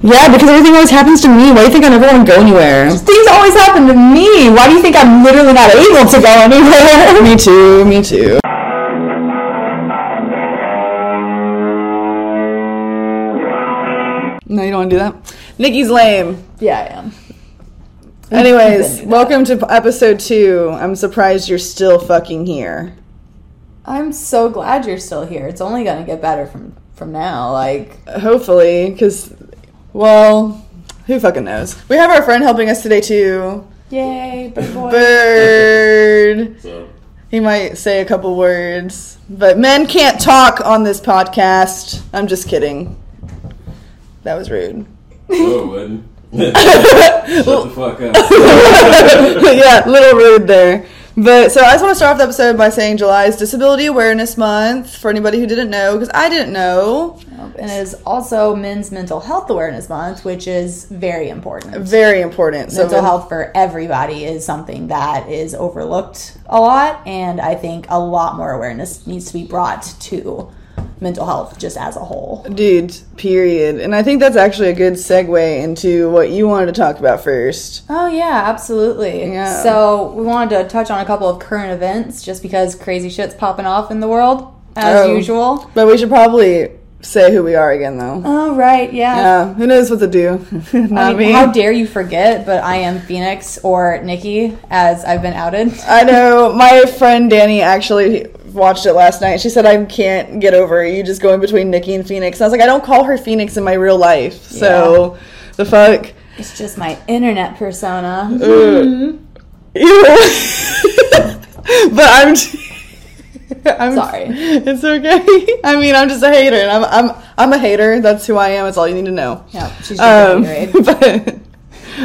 Yeah, because everything always happens to me. Why do you think I never want to go anywhere? Things always happen to me. Why do you think I'm literally not able to go anywhere? me too, me too. No, you don't want to do that? Nikki's lame. Yeah, I am. Anyways, welcome to episode two. I'm surprised you're still fucking here. I'm so glad you're still here. It's only gonna get better from from now. Like, Hopefully, because, well, who fucking knows? We have our friend helping us today too. yay, big boy. Bird. So, He might say a couple words, but men can't talk on this podcast. I'm just kidding. That was rude. no, it wouldn't. Shut the fuck up. yeah, little rude there. But so I just want to start off the episode by saying July is Disability Awareness Month for anybody who didn't know, because I didn't know. and it is also Men's Mental Health Awareness Month, which is very important. Very important. So mental health for everybody is something that is overlooked a lot, and I think a lot more awareness needs to be brought to mental health just as a whole. dude, period. And I think that's actually a good segue into what you wanted to talk about first. Oh yeah, absolutely. Yeah. So we wanted to touch on a couple of current events, just because crazy shit's popping off in the world as Oh. usual. But we should probably say who we are again, though. Oh right, yeah. Yeah, who knows what to do? Not I mean, me. how dare you forget? But I am Phoenix or Nikki, as I've been outed. I know my friend Danny actually watched it last night. She said I can't get over you just going between Nikki and Phoenix. And I was like, I don't call her Phoenix in my real life. So the fuck. It's just my internet persona. Ugh. Ew. but I'm. I'm Sorry. It's okay. I mean, I'm just a hater, and I'm I'm I'm a hater. That's who I am. That's all you need to know. Yeah, she's just Um, but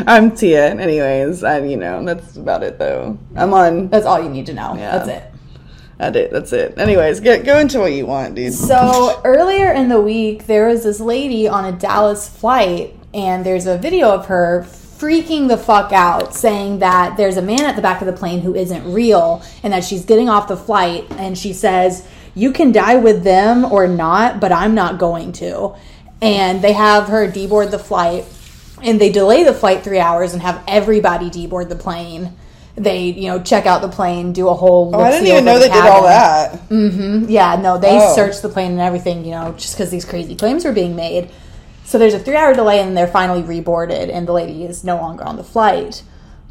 I'm Tia. Anyways, I you know that's about it though. I'm on. That's all you need to know. Yeah. That's it. That's it. That's it. Anyways, get go into what you want, dude. So earlier in the week, there was this lady on a Dallas flight, and there's a video of her freaking the fuck out, saying that there's a man at the back of the plane who isn't real, and that she's getting off the flight, and she says, "You can die with them or not, but I'm not going to." And they have her deboard the flight, and they delay the flight three hours and have everybody deboard the plane. They, you know, check out the plane, do a whole. Oh, I didn't even know the they did all cabin. that. Mm-hmm. Yeah, no, they Oh. searched the plane and everything, you know, just because these crazy claims were being made. So there's a three hour delay and they're finally reboarded and the lady is no longer on the flight.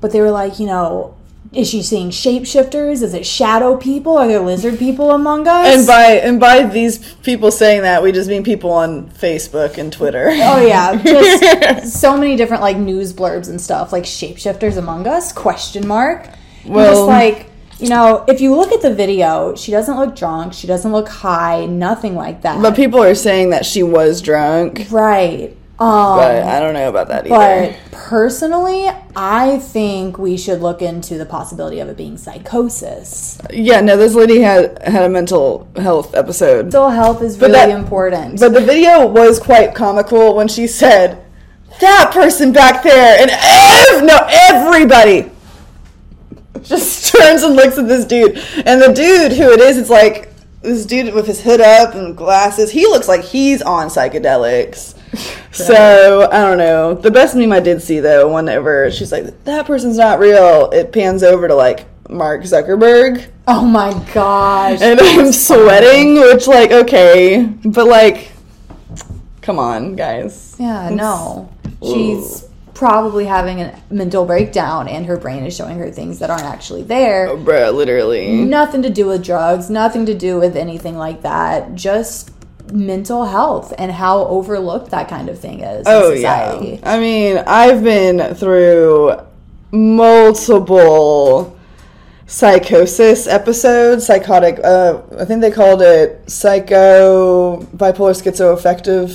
But they were like, you know, is she seeing shapeshifters? Is it shadow people? Are there lizard people among us? And by and by these people saying that, we just mean people on Facebook and Twitter. Oh yeah, just so many different like news blurbs and stuff, like shapeshifters among us? Question mark. Well, just like you know, if you look at the video, she doesn't look drunk. She doesn't look high. Nothing like that. But people are saying that she was drunk. right. Um, But I don't know about that either. But personally, I think we should look into the possibility of it being psychosis. Yeah, no, this lady had had a mental health episode. Mental health is But really that- important. But the video was quite comical when she said, "That person back there," and ev- no, everybody just turns and looks at this dude, and the dude who it is, it's like this dude with his hood up and glasses. He looks like he's on psychedelics. So I don't know. The best meme I did see though, whenever she's like, "That person's not real," it pans over to like Mark Zuckerberg. oh my gosh. and I'm sweating, which like okay, but like, come on, guys. yeah, no. She's probably having a mental breakdown and her brain is showing her things that aren't actually there. Oh, bruh, literally. Nothing to do with drugs, nothing to do with anything like that. Just mental health and how overlooked that kind of thing is Oh in society. yeah. I mean, I've been through multiple psychosis episodes, psychotic. Uh, I think they called it psycho bipolar schizoaffective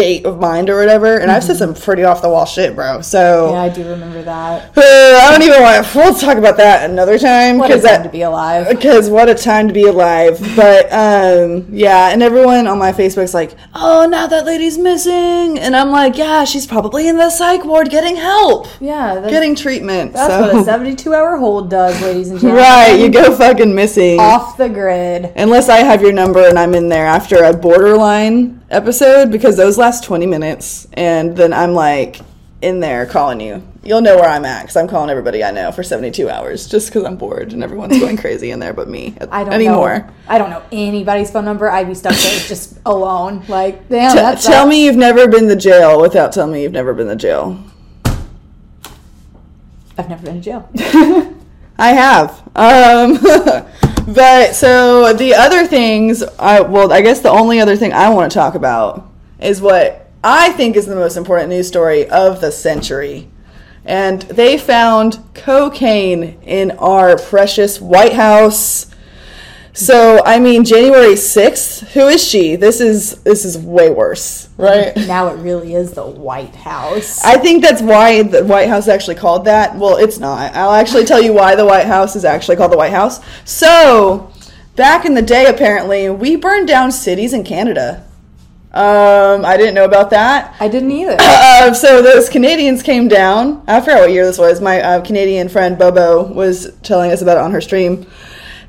state of mind or whatever. And I've said some pretty off the wall shit, bro. So Yeah, I do remember that. uh, I don't even want. We'll talk about that another time What a because time that to be alive. because what a time to be alive but um yeah and everyone on my facebook's like oh now that lady's missing and i'm like yeah she's probably in the psych ward getting help Yeah, getting treatment that's so. what a 72 hour hold does, ladies and gentlemen. right you go fucking missing off the grid. unless i have your number and i'm in there after a borderline episode because those last 20 minutes and then I'm like in there calling you. You'll know where I'm at because I'm calling everybody I know for 72 hours just because I'm bored and everyone's going crazy in there but me I don't anymore. know. I don't know anybody's phone number. I'd be stuck there just alone. Like, damn, T- that's tell me you've never been to jail without telling me you've never been to jail. I've never been to jail. I have. Um, but so the other things, I well, I guess the only other thing I want to talk about is what I think is the most important news story of the century. And they found cocaine in our precious White House. So I mean, January sixth. Who is she? This is this is way worse, right? now it really is the White House. I think that's why the White House actually called that. Well, it's not. I'll actually tell you why the White House is actually called the White House. So, back in the day, apparently, we burned down cities in Canada. Um, I didn't know about that. I didn't either. Uh, so those Canadians came down. I forgot what year this was. My uh, Canadian friend Bobo was telling us about it on her stream.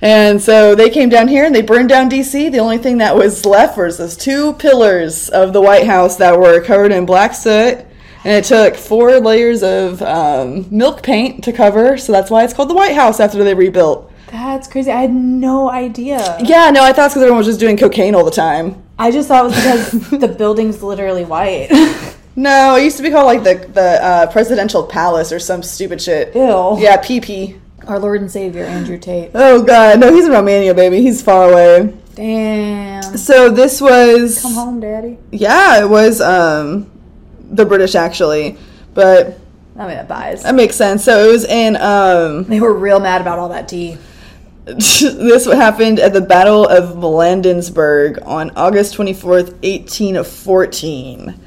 And so they came down here and they burned down DC. The only thing that was left was those two pillars of the White House that were covered in black soot. And it took four layers of um, milk paint to cover. So that's why it's called the White House after they rebuilt. That's crazy. I had no idea. Yeah, no, I thought it's because everyone was just doing cocaine all the time. I just thought it was because the building's literally white. No, it used to be called like the the uh, presidential palace or some stupid shit. Ew. Yeah, PP. Our Lord and Savior, Andrew Tate. Oh god, no, he's in Romania, baby. He's far away. Damn. So this was Come home, Daddy. yeah, it was um the British actually, but I mean, it buys. that makes sense. So it was in um They were real mad about all that tea. this happened at the Battle of Bladensburg on August twenty fourth, eighteen fourteen.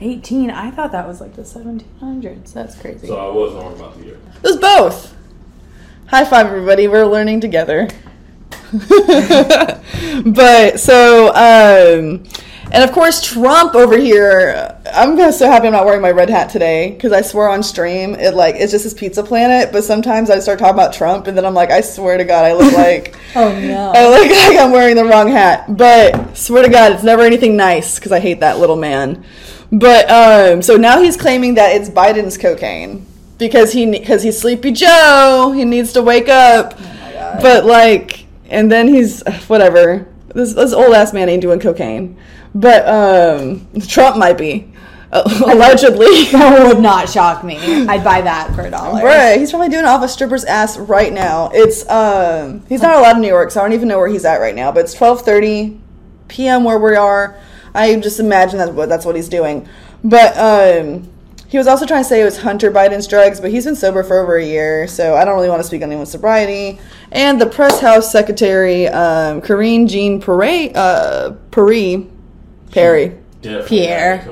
18. I thought that was like the 1700s. That's crazy. So I was wrong about the year. It was both. High five, everybody. We're learning together. but so, um, and of course, Trump over here. I'm so happy I'm not wearing my red hat today because I swear on stream it like it's just this pizza planet. But sometimes I start talking about Trump and then I'm like, I swear to God, I look like oh no. I look like I'm wearing the wrong hat. But swear to God, it's never anything nice because I hate that little man. But um, so now he's claiming that it's Biden's cocaine because he because he's Sleepy Joe. He needs to wake up. But like, and then he's whatever. This this old ass man ain't doing cocaine. But um, Trump might be uh, allegedly. that would not shock me. I'd buy that for a dollar. Bruh, he's probably doing it off a stripper's ass right now. It's um he's not allowed in New York, so I don't even know where he's at right now. But it's twelve thirty PM where we are. I just imagine that's what that's what he's doing. But um he was also trying to say it was Hunter Biden's drugs, but he's been sober for over a year, so I don't really want to speak on anyone's sobriety. And the press house secretary, um, Karine Jean Perry, uh, Perry, Perry. Pierre.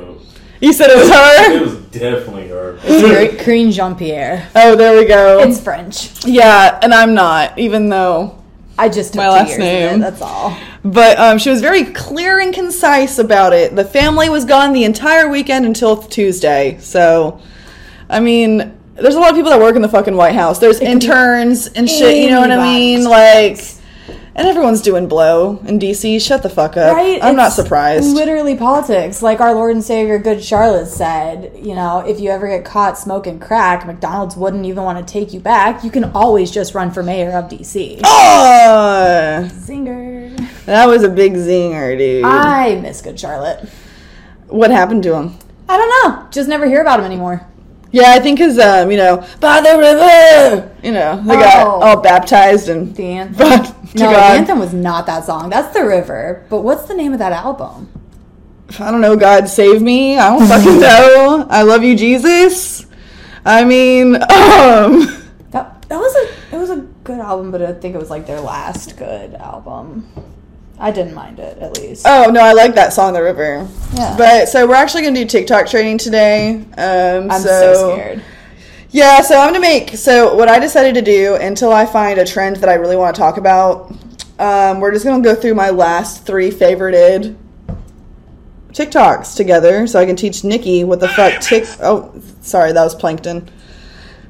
You said it was her. It was definitely her. It's Green Jean Pierre. Oh, there we go. It's French. yeah, and I'm not, even though I just took My last name. It, that's all. But um, she was very clear and concise about it. The family was gone the entire weekend until Tuesday. So, I mean, there's a lot of people that work in the fucking White House. There's interns and shit. You know what I mean? Like, and everyone's doing blow in DC. Shut the fuck up. Right? I'm not surprised. Literally politics. Like our Lord and Savior, Good Charlotte said, you know, if you ever get caught smoking crack, McDonald's wouldn't even want to take you back. You can always just run for mayor of DC. Oh, Zinger. that was a big zinger, dude. I miss Good Charlotte. what happened to him? I don't know. Just never hear about him anymore. Yeah, I think because um, you know, by the river, you know, they got Oh. all baptized and The anthem. no, God. anthem was not that song. That's the river. But what's the name of that album? I don't know, God save me. I don't fucking know. I love you, Jesus. I mean, um, That that was a it was a good album, but I think it was like their last good album. I didn't mind it at least. oh no, I like that song, The River. Yeah. But so we're actually gonna do TikTok training today. Um, I'm so, so scared. Yeah, so I'm gonna make. So what I decided to do until I find a trend that I really want to talk about, um, we're just gonna go through my last three favorited TikToks together, so I can teach Nikki what the fuck Tik. Oh, sorry, that was plankton.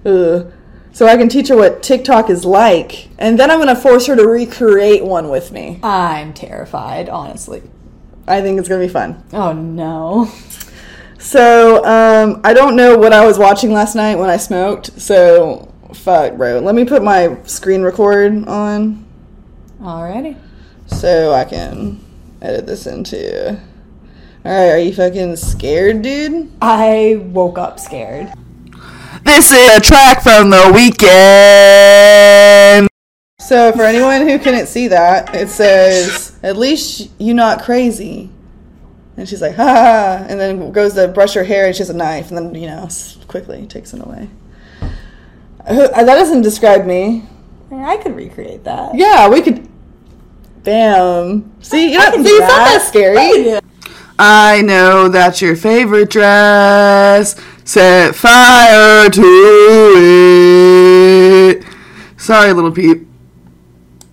Ugh. So I can teach her what TikTok is like, and then I'm gonna force her to recreate one with me. I'm terrified, honestly. I think it's gonna be fun. Oh no. So, um, I don't know what I was watching last night when I smoked. So, fuck, bro. Let me put my screen record on Alrighty. so I can edit this into. All right, are you fucking scared, dude? I woke up scared. This is a track from the Weeknd. So, for anyone who couldn't see that, it says, "At least you not crazy." And she's like, "Ha!" ha, ha," And then goes to brush her hair, and she has a knife, and then you know, quickly takes it away. Uh, That doesn't describe me. I could recreate that. Yeah, we could. Bam. See, you know, see, do it's not that. that scary. I can do that. I know that's your favorite dress. Set fire to it. Sorry, Lil Peep.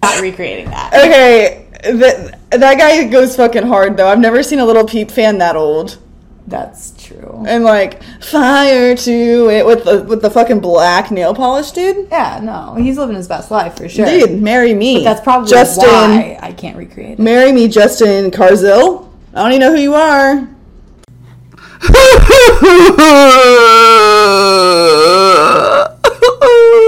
Not recreating that. Okay, that that guy goes fucking hard though. I've never seen a Lil Peep fan that old. That's true. And like fire to it with the with the fucking black nail polish, dude. Yeah, no, he's living his best life for sure. Dude, marry me. That's probably Justin. why I can't recreate it. Marry me, Justin Carzil. I don't even know who you are.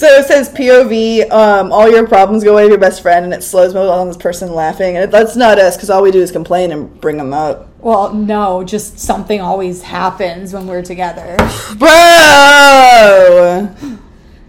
So it says POV, um, all your problems go away with your best friend, and it slows mo on this person laughing. And that's not us, because all we do is complain and bring them up. Well, no, just something always happens when we're together. Bro!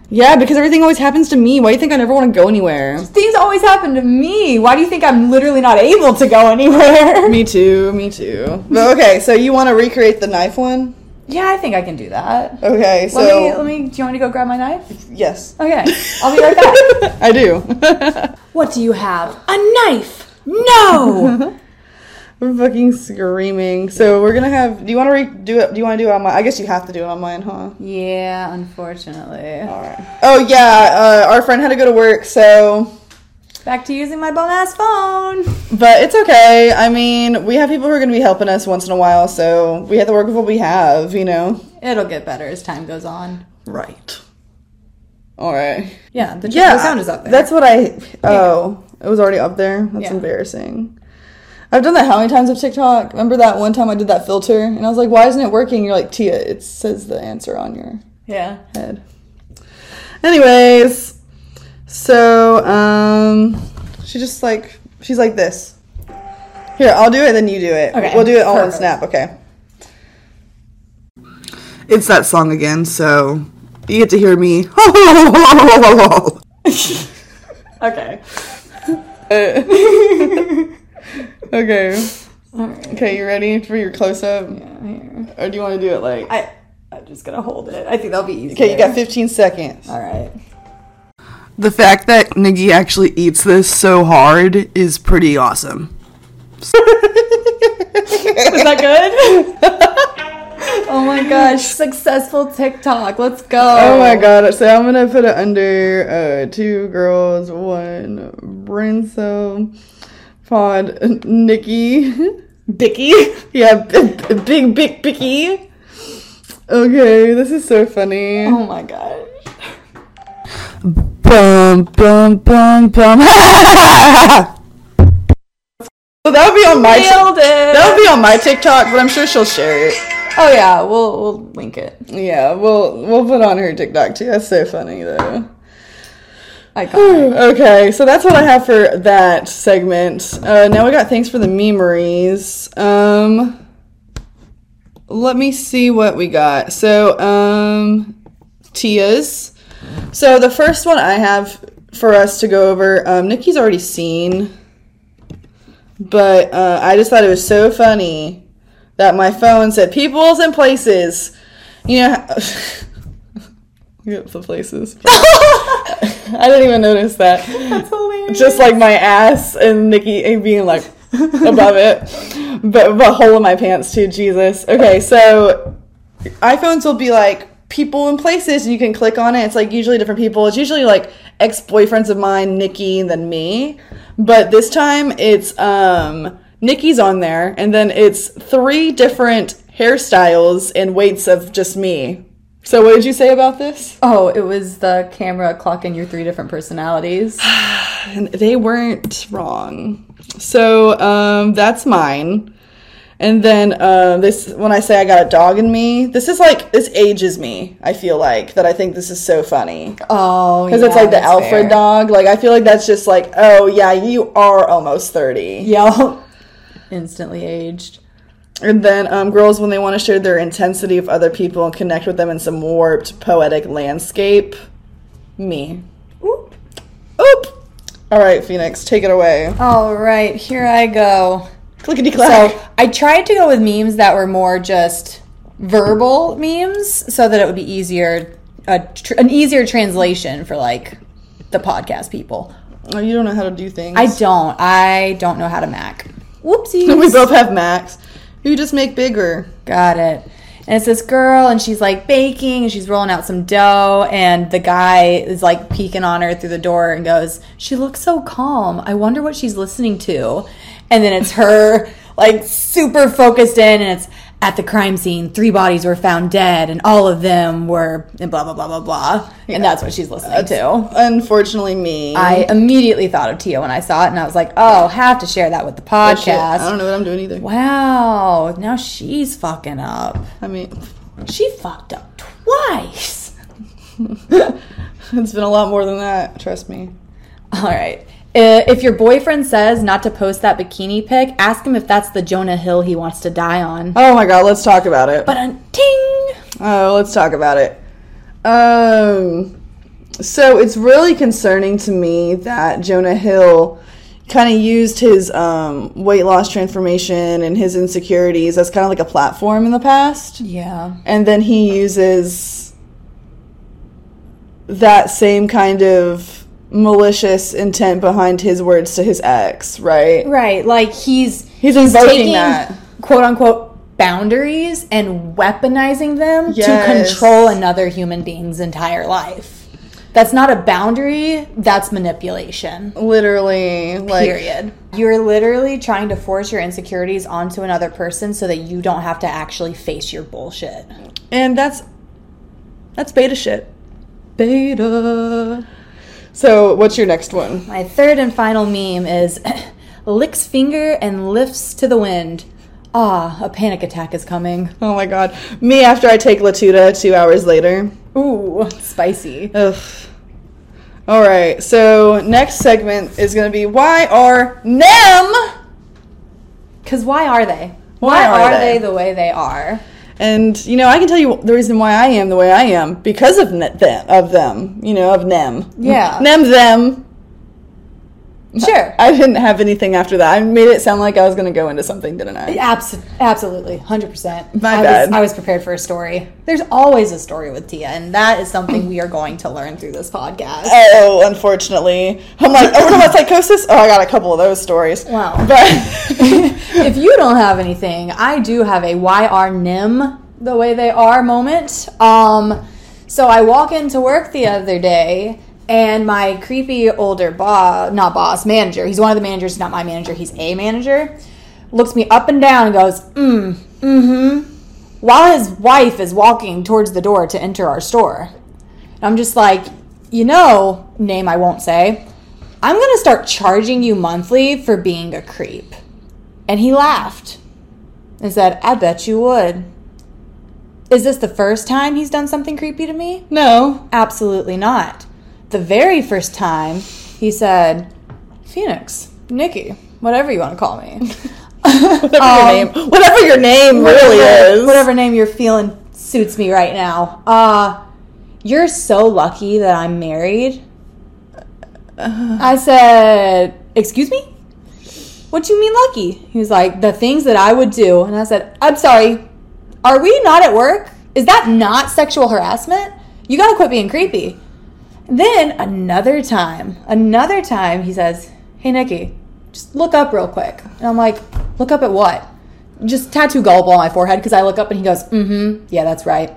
Yeah, because everything always happens to me. Why do you think I never want to go anywhere? Things always happen to me. Why do you think I'm literally not able to go anywhere? Me too, me too. But okay, so you want to recreate the knife one? Yeah, I think I can do that. Okay, so let me, let me, do you want me to go grab my knife? yes, Okay, I'll be right back. I do. what do you have? A knife! No! I'm fucking screaming. So we're gonna have. Do you want to redo it? Do you want to do it on my? I guess you have to do it on mine, huh? yeah, unfortunately. All right. Oh yeah, uh, our friend had to go to work, so Back to using my bum ass phone. but it's okay. I mean, we have people who are gonna be helping us once in a while, so we have to work with what we have, you know. It'll get better as time goes on. Right. All right. Yeah, the, Yeah, the sound is up there. That's what I. Oh, it was already up there. That's Yeah. embarrassing. I've done that how many times with TikTok? Remember that one time I did that filter and I was like, "Why isn't it working?" You're like, "Tia, it says the answer on your yeah. head." Anyways, so um, she just like she's like this. Here, I'll do it, then you do it. Okay, we'll do it all in snap. Okay. It's that song again, so you get to hear me. Okay. okay. Alright. Okay, you ready for your close up? Yeah. Or do you want to do it like. I, I'm just gonna hold it. I think that'll be easy. Okay, you got 15 seconds. Alright. The fact that Nikki actually eats this so hard is pretty awesome. Is that good? oh my gosh, successful TikTok. Let's go. Oh my god, so I'm gonna put it under uh, two girls, one Brinso, pod Nikki. Bicky. yeah, b- b- big, big, Bicky. Okay, this is so funny. Oh my gosh. Bum, bum, bum, bum. so that would be on my Nailed it. that would be on my TikTok, but I'm sure she'll share it. Oh yeah, we'll we'll link it. Yeah, we'll we'll put on her TikTok too. That's so funny though. Iconic. Okay, so that's what I have for that segment. Uh, now we got thanks for the memories. Um, let me see what we got. So, um, Tia's. So the first one I have for us to go over, um, Nikki's already seen, but uh, I just thought it was so funny that my phone said "peoples and places." You know. Get the places. I didn't even notice that. That's hilarious. Just like my ass and Nikki being like above it, but but hole in my pants too. Jesus. Okay, so iPhones will be like people and places, and you can click on it. It's like usually different people. It's usually like ex boyfriends of mine, Nikki, and then me. But this time it's um Nikki's on there, and then it's three different hairstyles and weights of just me. So what did you say about this? Oh, it was the camera clocking your three different personalities. And they weren't wrong. So um, that's mine. And then uh, this, when I say I got a dog in me, this is like this ages me. I feel like that. I think this is so funny Oh, because it's like the Alfred dog. Like I feel like that's just like, oh yeah, you are almost thirty. Yep. Instantly aged. And then um, girls, when they want to share their intensity of other people and connect with them in some warped poetic landscape, me. Oop. Oop. All right, Phoenix, take it away. All right, here I go. Clickety clack. So I tried to go with memes that were more just verbal memes, so that it would be easier, a tr- an easier translation for like the podcast people. oh, you don't know how to do things. I don't. I don't know how to Mac. Whoopsies. we both have Macs. You just make bigger. Got it. And it's this girl, and she's like baking, and she's rolling out some dough, and the guy is like peeking on her through the door and goes, She looks so calm. I wonder what she's listening to. And then it's her like super focused in, and it's at the crime scene, three bodies were found dead, and all of them were, and blah, blah, blah, blah, blah. And that's what she's listening to. Unfortunately, me. I immediately thought of Tia when I saw it, and I was like, Oh, have to share that with the podcast. I don't know what I'm doing either. Wow, now she's fucking up. I mean, She fucked up twice. it's been a lot more than that. Trust me. All right. Uh, if your boyfriend says not to post that bikini pic, ask him if that's the Jonah Hill he wants to die on. Oh my god, let's talk about it. But ting. Oh, let's talk about it. Um, so it's really concerning to me that Jonah Hill kind of used his um, weight loss transformation and his insecurities as kind of like a platform in the past. Yeah. And then he uses that same kind of malicious intent behind his words to his ex, right? Right. Like he's He's invoking taking that. quote unquote boundaries and weaponizing them Yes. to control another human being's entire life. That's not a boundary, that's manipulation. Literally, like Period. You're literally trying to force your insecurities onto another person so that you don't have to actually face your bullshit. And that's that's beta shit. Beta. So, what's your next one? My third and final meme is licks finger and lifts to the wind. Ah, a panic attack is coming. Oh my god. Me after I take Latuda 2 hours later. Ooh, spicy. Ugh. All right. So, next segment is going to be why are NEM Because why are they? Why Why, are are, they? they? the way they are? And you know, I can tell you the reason why I am the way I am because of ne- them, of them, you know, of them. Yeah. them, them. Sure. I didn't have anything after that. I made it sound like I was going to go into something, didn't I? Abs- absolutely, hundred percent. My I bad. Was, I was prepared for a story. There's always a story with Tia, and that is something we are going to learn through this podcast. Oh, unfortunately. I'm like, overnight psychosis? Oh, I got a couple of those stories. Wow. But if you don't have anything, I do have a why are NEM the way they are moment. Um, so I walk into work the other day, and my creepy older boss, not boss, manager, he's one of the managers, not my manager, he's a manager, looks me up and down and goes, mm, mm hmm, while his wife is walking towards the door to enter our store. And I'm just like, you know, name I won't say, I'm gonna start charging you monthly for being a creep. And he laughed and said, I bet you would. Is this the first time he's done something creepy to me? no. Absolutely not. The very first time, he said, Phoenix, Nikki, whatever you want to call me. Whatever Um, your name, whatever your name really is. Whatever name you're feeling suits me right now. Uh, you're so lucky that I'm married. I said, Excuse me? What do you mean lucky? He was like, The things that I would do. And I said, I'm sorry. Are we not at work? Is that not sexual harassment? You gotta quit being creepy. Then another time, another time, he says, Hey, Nikki, just look up real quick. And I'm like, Look up at what? Just tattoo gullible on my forehead because I look up and he goes, Mm hmm, yeah, that's right.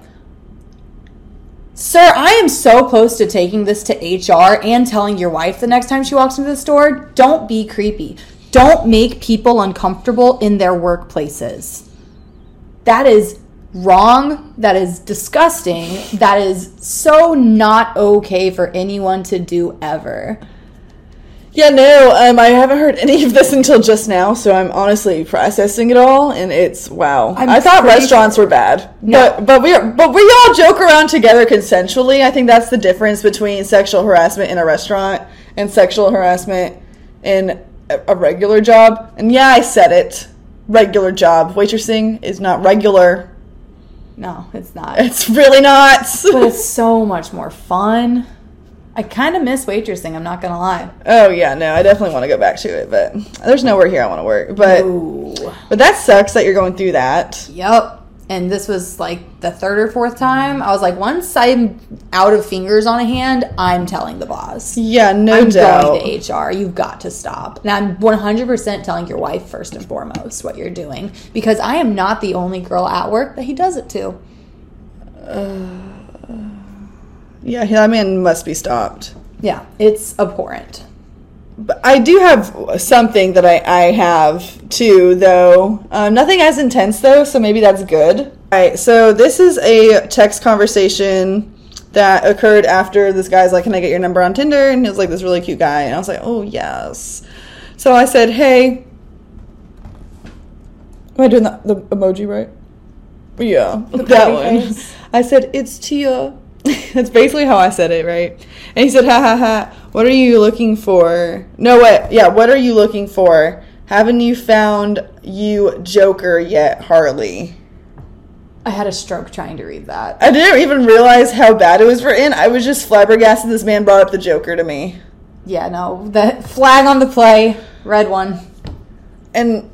Sir, I am so close to taking this to HR and telling your wife the next time she walks into the store don't be creepy. Don't make people uncomfortable in their workplaces. That is wrong, that is disgusting, that is so not okay for anyone to do ever. Yeah, no, um, I haven't heard any of this until just now, so I'm honestly processing it all, and it's wow. I'm I thought restaurants were bad, No. but but we are, but we all joke around together consensually. I think that's the difference between sexual harassment in a restaurant and sexual harassment in a, a regular job. And yeah, I said it. Regular job. Waitressing is not regular. No, it's not. It's really not. but it's so much more fun. I kind of miss waitressing, I'm not gonna lie. oh yeah, no, I definitely want to go back to it, but there's nowhere here I want to work. But Ooh. but that sucks that you're going through that. Yep. And this was like the third or fourth time. I was like, once I'm out of fingers on a hand, I'm telling the boss. Yeah, no I'm doubt. going to HR. You've got to stop. And I'm 100% telling your wife first and foremost what you're doing because I am not the only girl at work that he does it to. Yeah, that man must be stopped. Yeah, it's abhorrent. But I do have something that I, I have too, though. Um, nothing as intense, though, so maybe that's good. All right, so this is a text conversation that occurred after this guy's like, Can I get your number on Tinder? And he was like, This really cute guy. And I was like, Oh, yes. So I said, Hey, am I doing the, the emoji right? Yeah, that one. face. I said, It's Tia. That's basically how I said it, right? And he said, Ha ha ha. What are you looking for? No, what? Yeah, what are you looking for? Haven't you found you Joker yet, Harley? I had a stroke trying to read that. I didn't even realize how bad it was written. I was just flabbergasted this man brought up the Joker to me. Yeah, no, the flag on the play, red one. And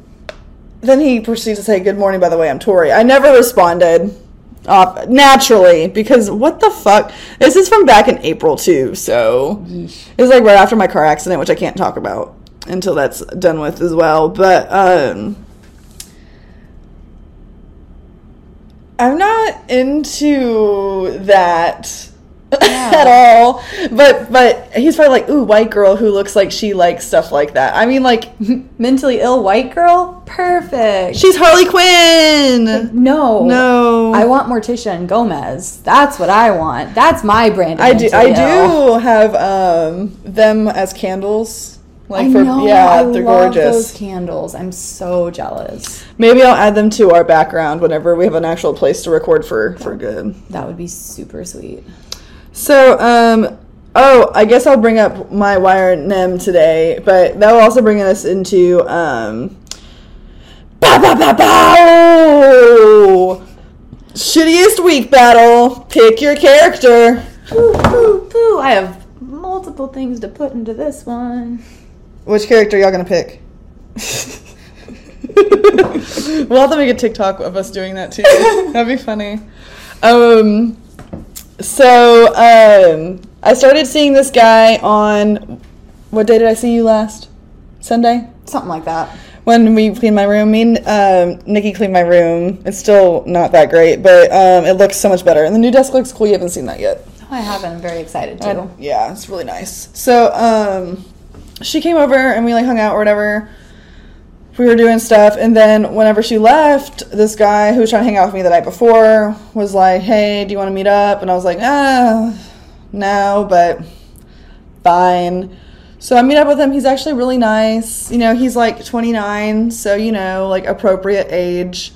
then he proceeds to say, Good morning, by the way, I'm Tori. I never responded. Uh, naturally, because what the fuck? This is from back in April, too, so. It was like right after my car accident, which I can't talk about until that's done with as well. But, um. I'm not into that at all. But but he's probably like, ooh, white girl who looks like she likes stuff like that. I mean, like Mentally ill white girl? Perfect. she's Harley Quinn. no. No, I want Morticia and Gomez. That's what I want. That's my brand. I do. I ill. do have um them as candles. Like I for know. yeah, I they're love gorgeous. those candles. I'm so jealous. Maybe I'll add them to our background whenever we have an actual place to record for for good. That would be super sweet. So, um, oh, I guess I'll bring up my wire nem today, but that will also bring us into um, bow, bow, bow, bow! shittiest week battle. Pick your character. I have multiple things to put into this one. Which character y'all gonna pick? we'll have to make a TikTok of us doing that too. That'd be funny. Um, so um, I started seeing this guy on what day did I see you last? Sunday Something like that. when we cleaned my room. Me and um, Nikki cleaned my room. It's still not that great, but um, it looks so much better. And the new desk looks cool. You haven't seen that yet. I haven't. I'm very excited too. to. yeah, it's really nice. So, um, she came over and we like hung out or whatever. We were doing stuff, and then whenever she left, this guy who was trying to hang out with me the night before was like, "Hey, do you want to meet up?" And I was like, "Ah, no, but fine." So I meet up with him. He's actually really nice. You know, he's like 29, so you know, like appropriate age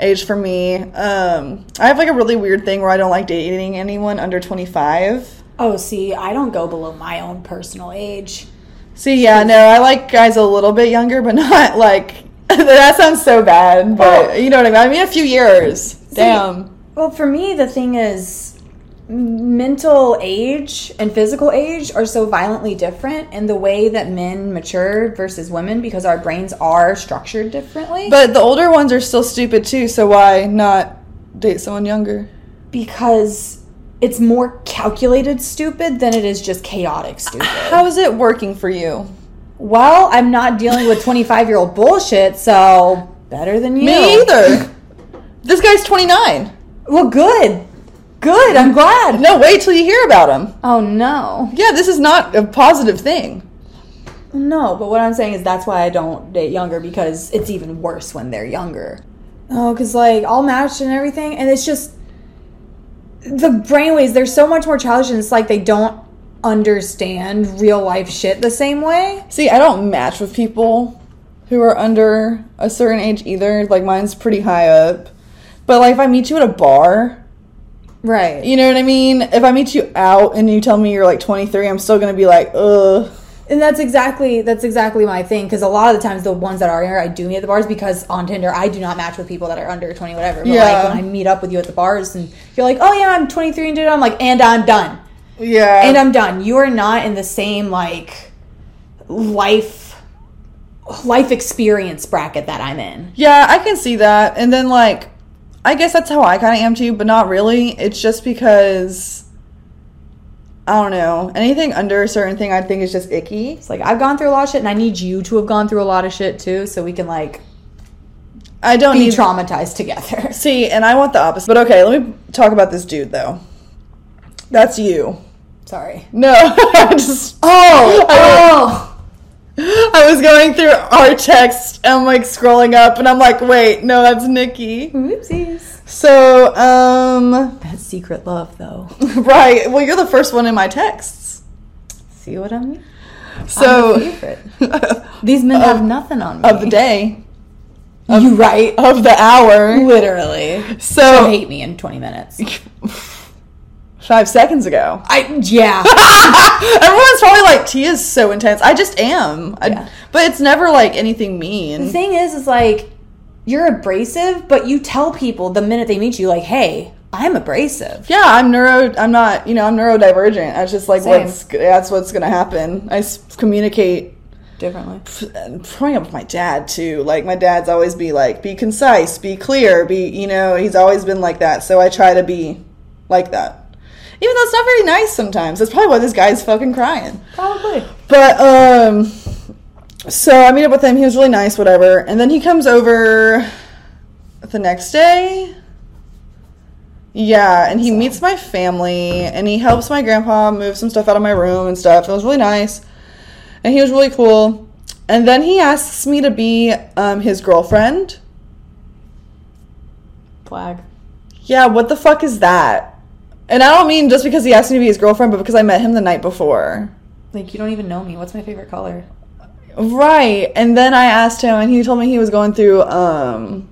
age for me. Um, I have like a really weird thing where I don't like dating anyone under 25. Oh, see, I don't go below my own personal age. See, yeah, no, I like guys a little bit younger, but not like that sounds so bad. But Oh. you know what I mean. I mean, a few years. Damn. Well, for me, the thing is, mental age and physical age are so violently different in the way that men mature versus women because our brains are structured differently. But the older ones are still stupid too. So why not date someone younger? because it's more calculated stupid than it is just chaotic stupid. How is it working for you? well, I'm not dealing with 25 year old bullshit, so better than you. Me either. This guy's 29. Well, good. Good. I'm glad. No, wait till you hear about him. Oh, no. Yeah, this is not a positive thing. No, but what I'm saying is that's why I don't date younger because it's even worse when they're younger. Oh, because like all matched and everything, and it's just the brainwaves. They're so much more childish, and it's like they don't understand real life shit the same way. See, I don't match with people who are under a certain age either. Like mine's pretty high up. But like if I meet you at a bar, Right. you know what I mean? If I meet you out and you tell me you're like 23, I'm still gonna be like, ugh. And that's exactly that's exactly my thing because a lot of the times the ones that are here I do meet at the bars because on Tinder I do not match with people that are under twenty whatever. But Yeah. like when I meet up with you at the bars and you're like, oh yeah, I'm 23 and I'm like, and I'm done, Yeah. and I'm done. You are not in the same like life life experience bracket that I'm in. Yeah, I can see that. And then like I guess that's how I kind of am too, but not really. It's just because I don't know. Anything under a certain thing I think is just icky. It's like I've gone through a lot of shit and I need you to have gone through a lot of shit too, so we can like I don't be need traumatized together. See, and I want the opposite. But okay, let me talk about this dude though. That's you. Sorry. No, I just Oh, oh. I was going through our text and I'm like scrolling up and I'm like, wait, no, that's Nikki. Oopsies. So, um That secret love though. right. Well, you're the first one in my texts. See what I mean? So. These men have nothing on me. of the day, You right. of the hour. Literally. She'll So hate me in 20 minutes. 5 seconds ago. I yeah. Everyone's probably like, T is so intense. I just am. I- Yeah. but it's never like anything mean. the thing is is like you're abrasive, but you tell people the minute they meet you like, "Hey, I'm abrasive." Yeah, I'm neuro. I'm not. You know, I'm neurodivergent. That's just like Same. what's. That's what's gonna happen. I s- communicate. Differently. Growing up with my dad too. Like my dad's always be like, be concise, be clear, be. You know, he's always been like that. So I try to be like that. Even though it's not very nice sometimes. That's probably why this guy's fucking crying. Probably. But um, so I meet up with him. He was really nice, whatever. And then he comes over the next day. Yeah, and he meets my family, and he helps my grandpa move some stuff out of my room and stuff. It was really nice, and he was really cool. And then he asks me to be um, his girlfriend. Flag. Yeah, what the fuck is that? And I don't mean just because he asked me to be his girlfriend, but because I met him the night before. Like you don't even know me. What's my favorite color? Right. And then I asked him, and he told me he was going through um,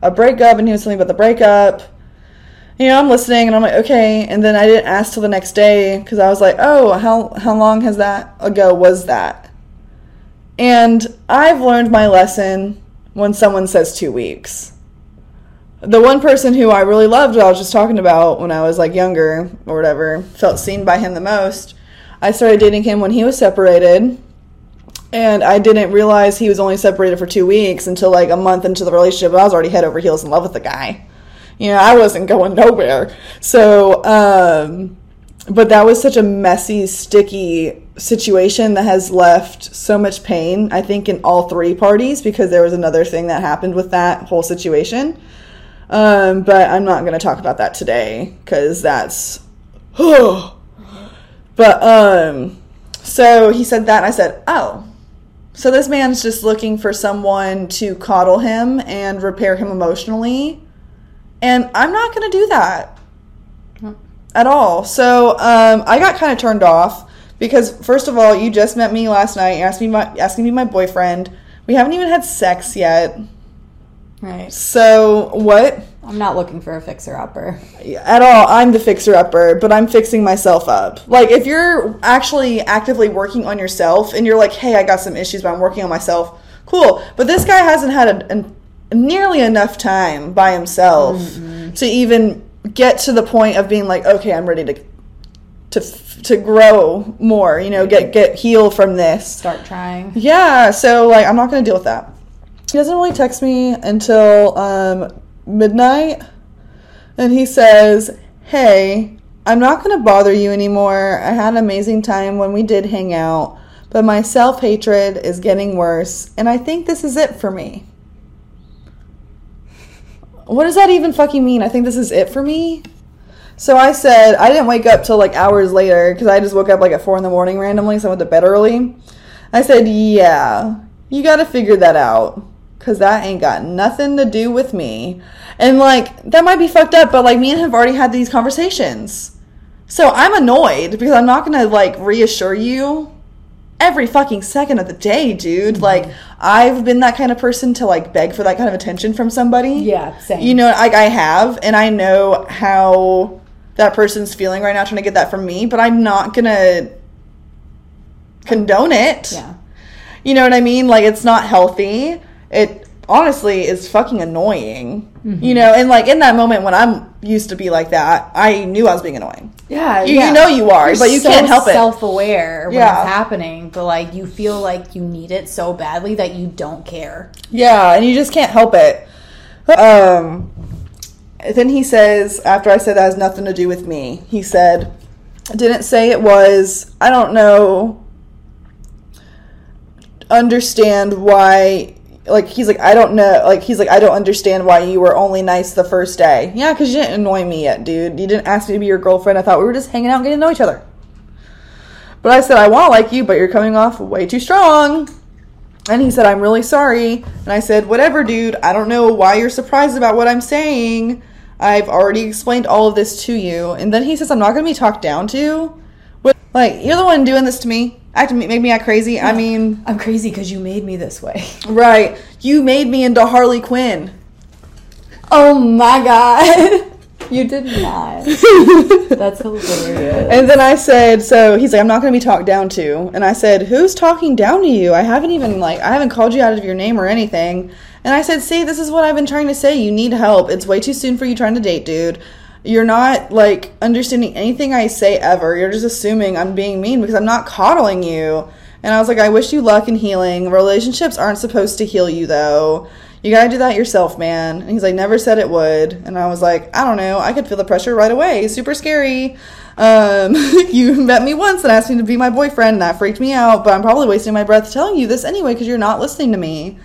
a breakup, and he was telling me about the breakup. You know, I'm listening, and I'm like, okay. And then I didn't ask till the next day because I was like, oh, how how long has that ago was that? And I've learned my lesson when someone says two weeks. The one person who I really loved, I was just talking about when I was like younger or whatever, felt seen by him the most. I started dating him when he was separated and I didn't realize he was only separated for two weeks until like a month into the relationship. I was already head over heels in love with the guy. You know, I wasn't going nowhere. So, um, but that was such a messy, sticky situation that has left so much pain, I think, in all three parties because there was another thing that happened with that whole situation. Um, but I'm not going to talk about that today because that's. but, um, so he said that, and I said, oh. So this man's just looking for someone to coddle him and repair him emotionally. And I'm not going to do that at all. So um, I got kind of turned off because, first of all, you just met me last night. Asked me my, asking me my boyfriend. We haven't even had sex yet. Right. So what? I'm not looking for a fixer upper. At all. I'm the fixer upper, but I'm fixing myself up. Like if you're actually actively working on yourself and you're like, hey, I got some issues, but I'm working on myself. Cool. But this guy hasn't had a, a nearly enough time by himself to even get to the point of being like, okay, I'm ready to to to grow more. You know, get get heal from this. Start trying. Yeah, so like I'm not gonna deal with that. He doesn't really text me until um, midnight, and he says, "Hey, I'm not gonna bother you anymore. I had an amazing time when we did hang out, but my self hatred is getting worse, and I think this is it for me." What does that even fucking mean? I think this is it for me. So I said I didn't wake up till like hours later because I just woke up like at four in the morning randomly, so I went to bed early. I said, "Yeah, you got to figure that out, Cause that ain't got nothing to do with me. And like that might be fucked up, but like me and him have already had these conversations. So I'm annoyed because I'm not gonna like reassure you every fucking second of the day, dude. Mm-hmm. Like I've been that kind of person to like beg for that kind of attention from somebody. Yeah, same. You know, like I have, and I know how that person's feeling right now trying to get that from me, but I'm not gonna condone it. Yeah. You know what I mean? Like it's not healthy. It honestly is fucking annoying. Mm-hmm. You know, and like in that moment when I'm used to be like that, I knew I was being annoying. Yeah, You- you know you are, You're but you can't help it. Self-aware when Yeah. it's happening, but like you feel like you need it so badly that you don't care. Yeah, and you just can't help it. Um then he says after I said that has nothing to do with me, he said didn't say it was. I don't know understand why like he's like I don't know like he's like I don't understand why you were only nice the first day. Yeah, cuz you didn't annoy me yet, dude. You didn't ask me to be your girlfriend. I thought we were just hanging out and getting to know each other. But I said I want to like you, but you're coming off way too strong. And he said I'm really sorry. And I said whatever, dude. I don't know why you're surprised about what I'm saying. I've already explained all of this to you. And then he says I'm not going to be talked down to. What like you're the one doing this to me. Acting make me act crazy. I mean, I'm crazy because you made me this way. Right. You made me into Harley Quinn. Oh my god. You did not. That's hilarious. And then I said, so he's like, I'm not going to be talked down to. And I said, who's talking down to you? I haven't even, like, I haven't called you out of your name or anything. And I said, see, this is what I've been trying to say. You need help. It's way too soon for you trying to date, dude. You're not, like, understanding anything I say ever. You're just assuming I'm being mean because I'm not coddling you. And I was like, I wish you luck and healing. Relationships aren't supposed to heal you, though. You gotta do that yourself, man. And he's like, never said it would. And I was like, I don't know. I could feel the pressure right away. Super scary. Um, you met me once and asked me to be my boyfriend, and that freaked me out. But I'm probably wasting my breath telling you this anyway because you're not listening to me.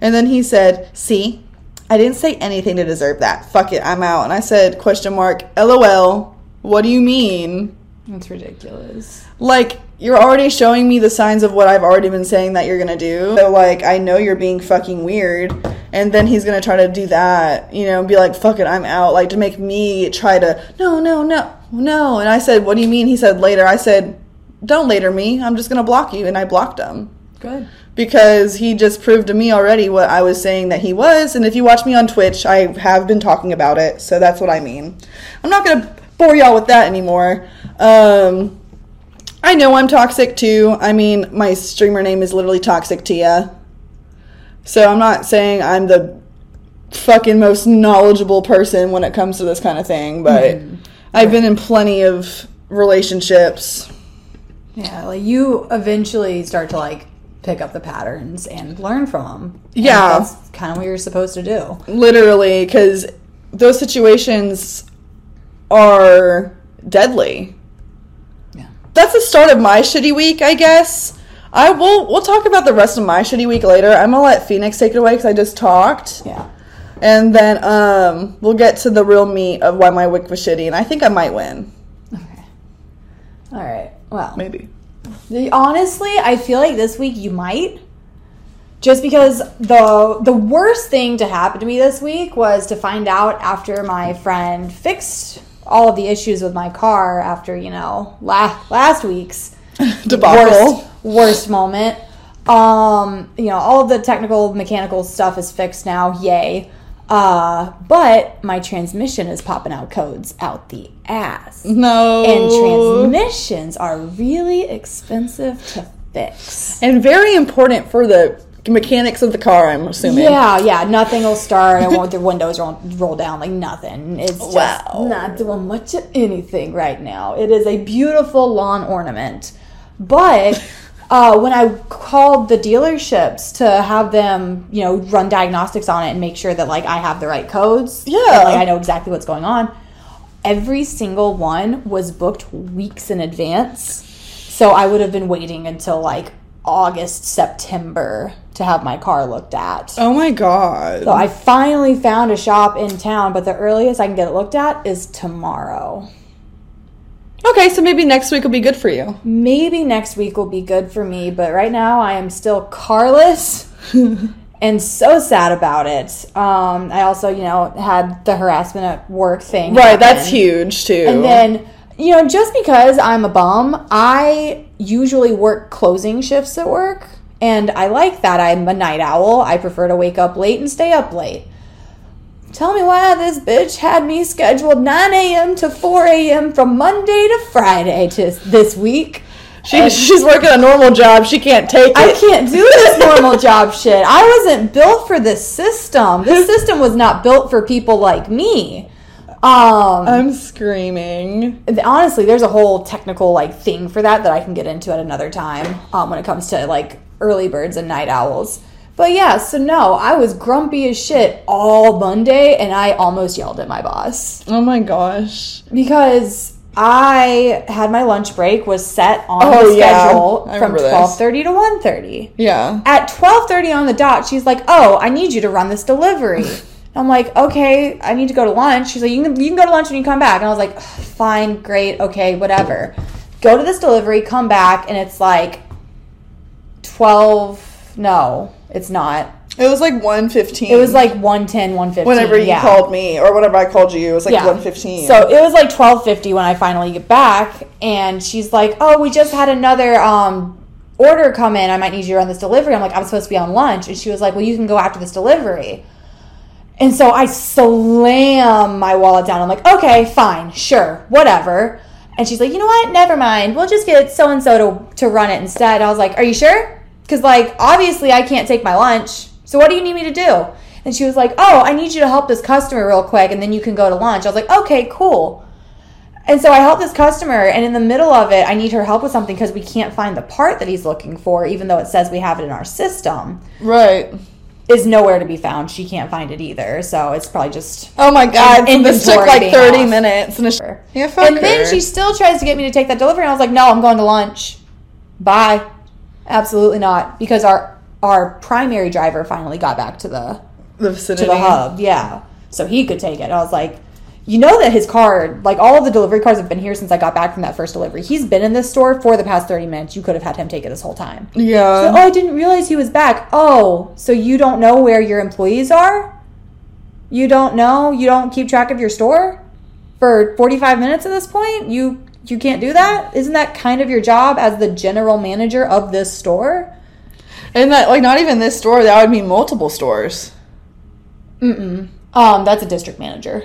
And then he said, See, I didn't say anything to deserve that. Fuck it, I'm out. And I said, question mark, LOL. What do you mean? That's ridiculous. Like, you're already showing me the signs of what I've already been saying that you're gonna do. So, like, I know you're being fucking weird. And then he's gonna try to do that, you know, and be like, fuck it, I'm out. Like, to make me try to, no, no, no, no. And I said, what do you mean? He said, later. I said, don't later me. I'm just gonna block you. And I blocked him Good. Because he just proved to me already what I was saying that he was. And if you watch me on Twitch, I have been talking about it. So that's what I mean. I'm not going to bore y'all with that anymore. Um, I know I'm toxic too. I mean, my streamer name is literally Toxic Tia. So I'm not saying I'm the fucking most knowledgeable person when it comes to this kind of thing, but I've been in plenty of relationships. Yeah, like you eventually start to like pick up the patterns and learn from them. Yeah. that's kind of what you're supposed to do. literally because those situations are deadly Yeah. that's the start of my shitty week i guess i will we'll talk about the rest of my shitty week later i'm gonna let phoenix take it away because i just talked Yeah. and then um we'll get to the real meat of why my week was shitty and i think i might win Okay. All right. Well, maybe Honestly, I feel like this week you might. Just because the the worst thing to happen to me this week was to find out after my friend fixed all of the issues with my car after, you know, last last week's debacle worst worst moment. Um, you know, all of the technical mechanical stuff is fixed now, yay. Uh, but my transmission is popping out codes out the ass. no And transmissions are really expensive to fix. and very important for the mechanics of the car i'm assuming Yeah, yeah, nothing will start. I want the windows roll, roll down like nothing. It's just Wow. not doing much of anything right now. It is a beautiful lawn ornament. But uh, when I called the dealerships to have them, you know, run diagnostics on it and make sure that like I have the right codes, and, Yeah. like I know exactly what's going on. Every single one was booked weeks in advance. So I would have been waiting until like August, September to have my car looked at. oh my god So I finally found a shop in town, but the earliest I can get it looked at is tomorrow. Okay so maybe next week will be good for you Maybe next week will be good for me, but right now I am still carless and so sad about it. Um, I also, you know, had the harassment at work thing. Right, that's huge too. And then, you know, just because I'm a bum, I usually work closing shifts at work. And I like that. I'm a night owl. I prefer to wake up late and stay up late. Tell me why this bitch had me scheduled 9 a.m. to 4 a.m. from Monday to Friday to this week. she, she's working a normal job. She can't take it. I can't do this normal job shit. I wasn't built for this system. This system was not built for people like me. Um, I'm screaming. honestly there's a whole technical like thing for that that i can get into at another time um, when it comes to like early birds and night owls but yeah so no i was grumpy as shit all monday and i almost yelled at my boss. Oh my gosh. because i had my lunch break was set on Oh, the schedule I from 12.30 to 1.30 Yeah. at 12.30 on the dot she's like oh i need you to run this delivery. I'm like okay i need to go to lunch. She's like you can, you can go to lunch when you come back. And i was like fine great okay whatever. Go to this delivery come back and it's like 12 no it's not It was like 115. it was like 110 115 whenever you yeah. called me or whenever I called you, it was like Yeah. 115. So it was like twelve fifty when I finally get back, and she's like, "Oh, we just had another um, order come in. I might need you to run this delivery." I'm like, "I'm supposed to be on lunch," and she was like, "Well, you can go after this delivery." And so I slam my wallet down. I'm like, "Okay, fine, sure, whatever." And she's like, "You know what? Never mind. We'll just get so and so to to run it instead." I was like, "Are you sure?" Because like obviously I can't take my lunch. So what do you need me to do? And she was like, "Oh, I need you to help this customer real quick, and then you can go to lunch." I was like, "Okay, cool." And so I helped this customer, and in the middle of it, I need her help with something because we can't find the part that he's looking for, even though it says we have it in our system. right. Is nowhere to be found. She can't find it either. So it's probably just. Oh my god. This took like 30 off. minutes. And yeah, and then she still tries to get me to take that delivery, and I was like, "No, I'm going to lunch. Bye." Absolutely not, because our our primary driver finally got back to the the vicinity. to the hub. Yeah. So he could take it. I was like, you know that his car, like all of the delivery cars have been here since I got back from that first delivery. He's been in this store for the past 30 minutes. You could have had him take it this whole time. Yeah. oh, I didn't realize he was back. Oh, so you don't know where your employees are? You don't know? You don't keep track of your store for 45 minutes at this point? You you can't do that? Isn't that kind of your job as the general manager of this store? And that, like, not even this store, that would mean multiple stores. Mm-mm. Um, that's a district manager.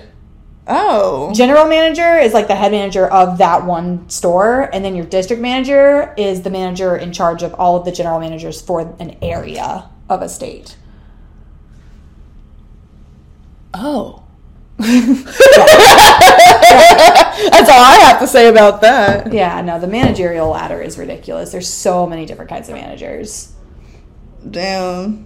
Oh. General manager is like the head manager of that one store, and then your district manager is the manager in charge of all of the general managers for an area of a state. Oh. That's all I have to say about that. Yeah, no, the managerial ladder is ridiculous. There's so many different kinds of managers. Damn.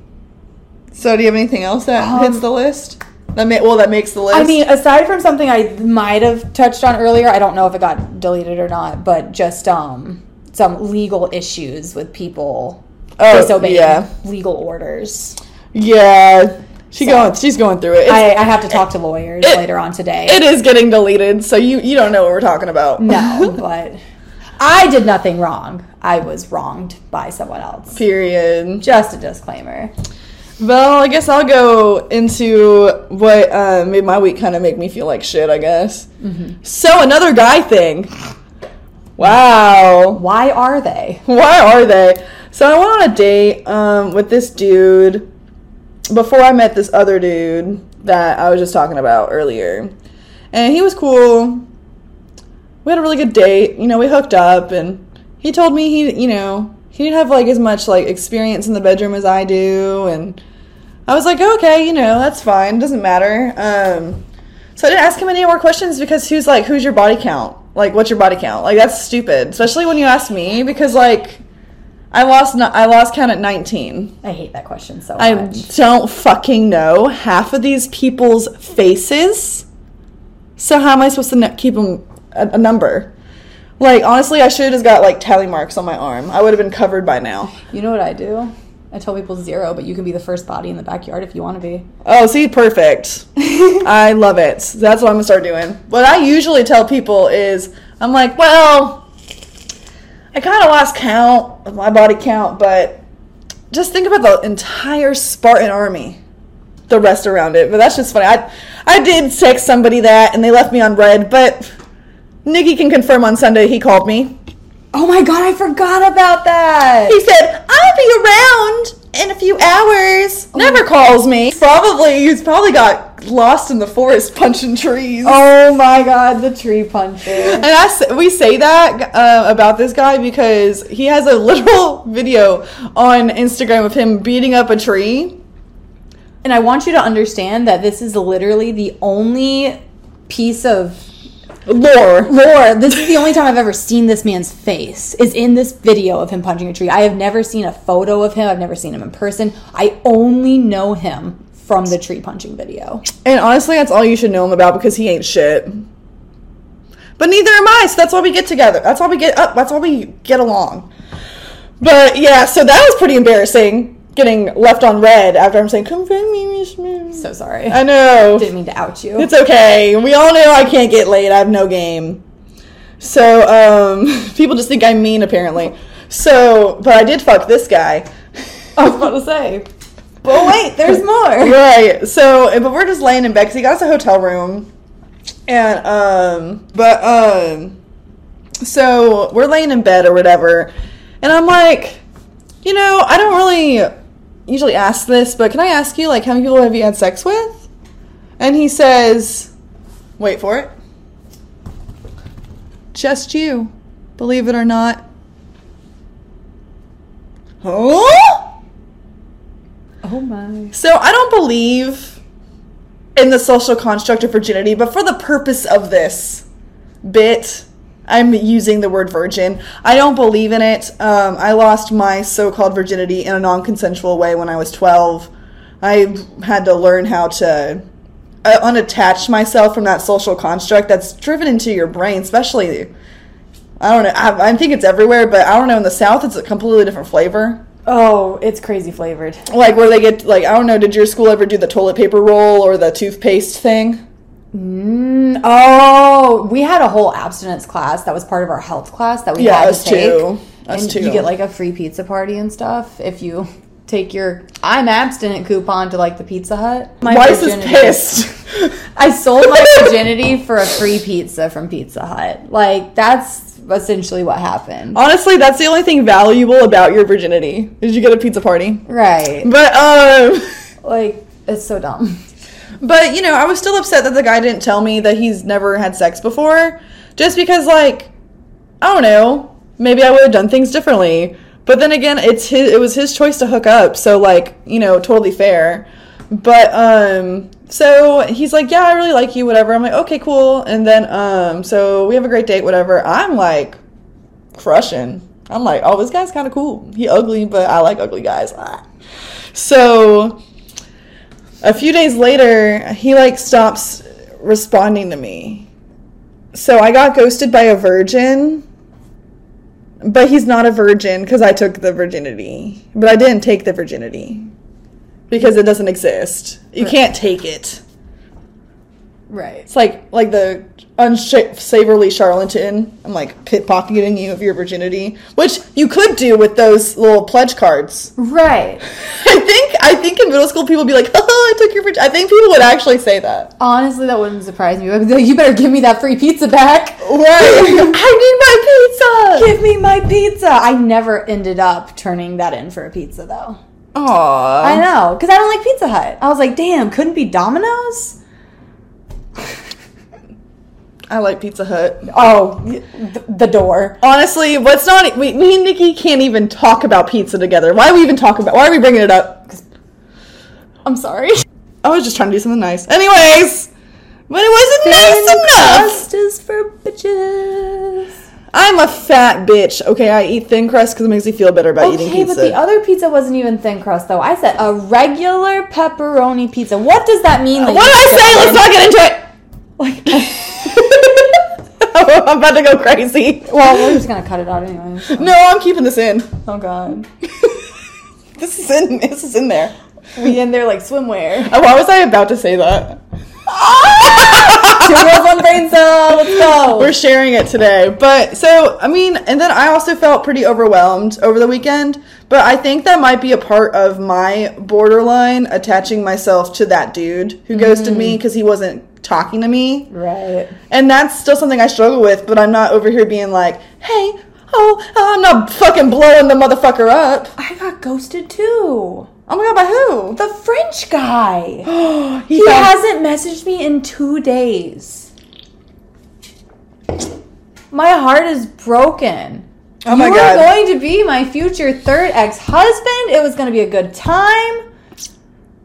So, do you have anything else that Um, hits the list? That ma- well, that makes the list. I mean, aside from something I might have touched on earlier, I don't know if it got deleted or not, but just um some legal issues with people Oh, disobeying yeah. legal orders. yeah, she So- going. She's going through it. I, I have to talk to lawyers it- later on today. it is getting deleted, so you you don't know what we're talking about. No, but I did nothing wrong. I was wronged by someone else. Period. Just a disclaimer. Well, I guess I'll go into what uh, made my week kind of make me feel like shit. I guess. Mm-hmm. So another guy thing. Wow. Why are they? Why are they? So I went on a date um, with this dude before I met this other dude that I was just talking about earlier, and he was cool. We had a really good date. You know, we hooked up, and he told me he, you know, he didn't have like as much like experience in the bedroom as I do, and I was like, okay, you know, that's fine. Doesn't matter. Um, so I didn't ask him any more questions because who's like, "Who's your body count? Like, what's your body count? Like, that's stupid, especially when you ask me because like, I lost I lost count at 19. I hate that question so I much. don't fucking know half of these people's faces. So how am I supposed to n- keep them a, a number? Like honestly, I should have just got like tally marks on my arm. I would have been covered by now. You know what I do? I tell people zero, but you can be the first body in the backyard if you want to be. Oh, see, perfect. I love it. That's what I'm gonna start doing. What I usually tell people is, I'm like, well, I kind of lost count of my body count, but just think about the entire Spartan army, the rest around it. But that's just funny. I I did text somebody that, and they left me on red. But Nikki can confirm on Sunday he called me. Oh my god, I forgot about that. He said I'll be around in a few hours. Never calls me. Probably he's probably got lost in the forest punching trees. Oh my god, the tree puncher. And I we say that uh, about this guy because he has a literal video on Instagram of him beating up a tree. And I want you to understand that this is literally the only piece of Lore. lore. This is the only time I've ever seen this man's face. Is in this video of him punching a tree. I have never seen a photo of him. I've never seen him in person. I only know him from the tree punching video. And honestly, that's all you should know him about because he ain't shit. But neither am I, so that's why we get together. That's why we get up. That's why we get along. But yeah, so that was pretty embarrassing getting left on red after I'm saying, confront me, Miss So sorry. I know. didn't mean to out you. It's okay. We all know I can't get laid. I have no game. So, um, people just think I'm mean apparently. So, but I did fuck this guy. I was about to say. But wait, there's more. right. So, but we're just laying in bed because he got us a hotel room. And, um, but, um, so we're laying in bed or whatever. And I'm like, you know, I don't really usually ask this, but can I ask you, like, how many people have you had sex with? And he says, wait for it. Just you, believe it or not. Huh? Oh my. So I don't believe in the social construct of virginity, but for the purpose of this bit, I'm using the word virgin. I don't believe in it. Um, I lost my so called virginity in a non consensual way when I was 12. I had to learn how to uh, unattach myself from that social construct that's driven into your brain, especially. I don't know. I, I think it's everywhere, but I don't know. In the South, it's a completely different flavor Oh, it's crazy flavored. like where they get like I don't know. Did your school ever do the toilet paper roll or the toothpaste thing? Mm, oh, we had a whole abstinence class that was part of our health class that we Yeah, had us to take. too. Us and too. you get like a free pizza party and stuff if you take your I'm abstinent coupon to like the Pizza Hut. My Weiss is pissed. I sold my virginity for a free pizza from Pizza Hut. Like that's essentially what happened. Honestly, that's the only thing valuable about your virginity is you get a pizza party. Right. But um, Like it's so dumb. But you know, I was still upset that the guy didn't tell me that he's never had sex before, just because like I don't know, maybe I would have done things differently. But then again, it's his. It was his choice to hook up, so like you know, totally fair. But um, so he's like, yeah, I really like you, whatever. I'm like, okay, cool. And then um, so we have a great date, whatever. I'm like crushing. I'm like, oh, this guy's kind of cool. He ugly, but I like ugly guys. Ah. So a few days later, he like stops responding to me. So I got ghosted by a virgin, but he's not a virgin because I took the virginity. But I didn't take the virginity because it doesn't exist. You can't take it. Right. It's like like the unsavourly charlatan. I'm like pickpocketing you of your virginity, which you could do with those little pledge cards. Right. I think I think in middle school people would be like, "Oh, I took your virginity." I think people would actually say that. Honestly, that wouldn't surprise me. I'd be like, You better give me that free pizza back. Right. I need my pizza. Give me my pizza. I never ended up turning that in for a pizza though. Aww. I know, because I don't like Pizza Hut. I was like, damn, couldn't be Domino's? I like Pizza Hut. Oh, th- the door. Honestly, what's not we, me and Nikki can't even talk about pizza together. Why are we even talking about? Why are we bringing it up? I'm sorry. I was just trying to do something nice. Anyways, but it wasn't nice enough. Crust is for bitches. I'm a fat bitch. Okay, I eat thin crust because it makes me feel better about eating Okay, pizza. but the other pizza wasn't even thin crust though. I said a regular pepperoni pizza. What does that mean? that what did I say? Let's not get into it. Like, I'm about to go crazy. well, we're just gonna cut it out anyway. No, I'm keeping this in. Oh god, This is in. This is in there. we in there like swimwear. Uh, Why was I about to say that? Two girls, one brain cell. Let's go. We're sharing it today. But so, I mean, and then I also felt pretty overwhelmed over the weekend But I think that might be a part of my borderline attaching myself to that dude who ghosted me because he wasn't talking to me. Right. And that's still something I struggle with, but I'm not over here being like, hey, oh, oh I'm not fucking blowing the motherfucker up. I got ghosted too. Oh my god, by who? The French guy. he He found- hasn't messaged me in two days. My heart is broken. Oh my you God. You were going to be my future third ex-husband. It was going to be a good time.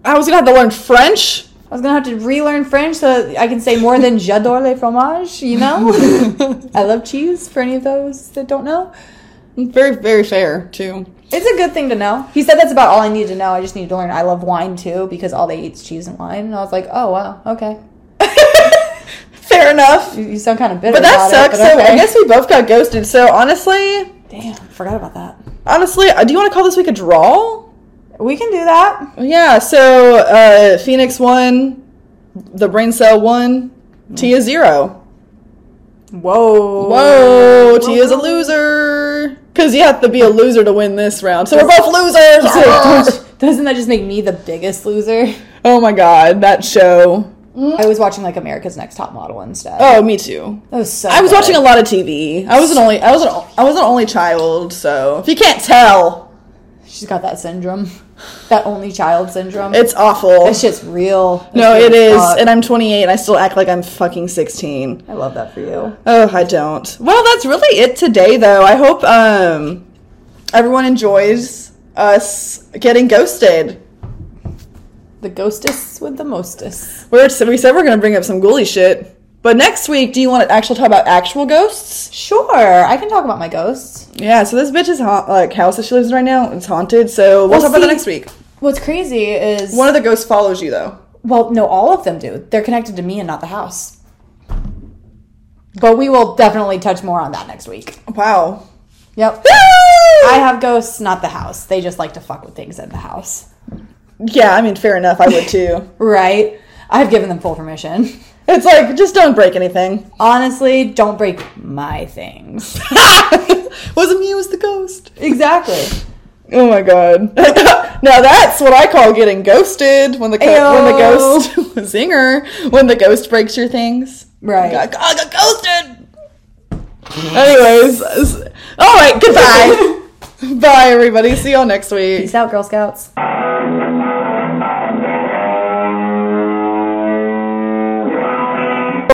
I was gonna have to learn French. I was gonna have to relearn French so that I can say more than j'adore les fromages. You know, I love cheese. For any of those that don't know, Very, very fair, too. it's a good thing to know. He said that's about all I need to know. I just need to learn. I love wine too because all they eat is cheese and wine. And I was like, oh wow, okay. Fair enough. You, you sound kind of bitter. But that sucks. It, but So. I guess we both got ghosted. So honestly, damn, forgot about that. honestly, uh, do you want to call this week a draw? We can do that. Yeah. So uh, Phoenix one, the brain cell won, Tia zero. Whoa. Whoa, Tia's a loser. Because you have to be a loser to win this round. So we're both losers. Doesn't that just make me the biggest loser? oh my god, that show. I was watching like America's Next Top Model instead. Oh, me too. that was so. I was good. watching a lot of TV. I was an only I was an, I was an only child, so if you can't tell, She's got that syndrome, that only child syndrome. it's awful. It's just real. No, it is, fuck. and I'm 28 and I still act like I'm fucking 16. I love that for you. Oh, I don't. Well, that's really it today, though. I hope um everyone enjoys us getting ghosted. The ghostess with the mostess. We're, we said we're gonna bring up some ghouly shit, but next week, do you want to actually talk about actual ghosts? Sure, I can talk about my ghosts. Yeah. So this bitch's ha- like house that she lives in right now, it's haunted. So we'll, Well, talk about that next week. What's crazy is One of the ghosts follows you though. well, no, all of them do. They're connected to me and not the house. But we will definitely touch more on that next week. Wow. Yep. I have ghosts, not the house. They just like to fuck with things in the house. Yeah, I mean, fair enough. I would too. Right? I've given them full permission. It's like just don't break anything. Honestly, don't break my things. Wasn't me, it was the ghost. Exactly. Oh my god. now that's what I call getting ghosted when the co- when the ghost zinger when the ghost breaks your things. Right. Got, I got ghosted. Anyways, all right. Goodbye. Bye, everybody. See y'all next week. Peace out, Girl Scouts.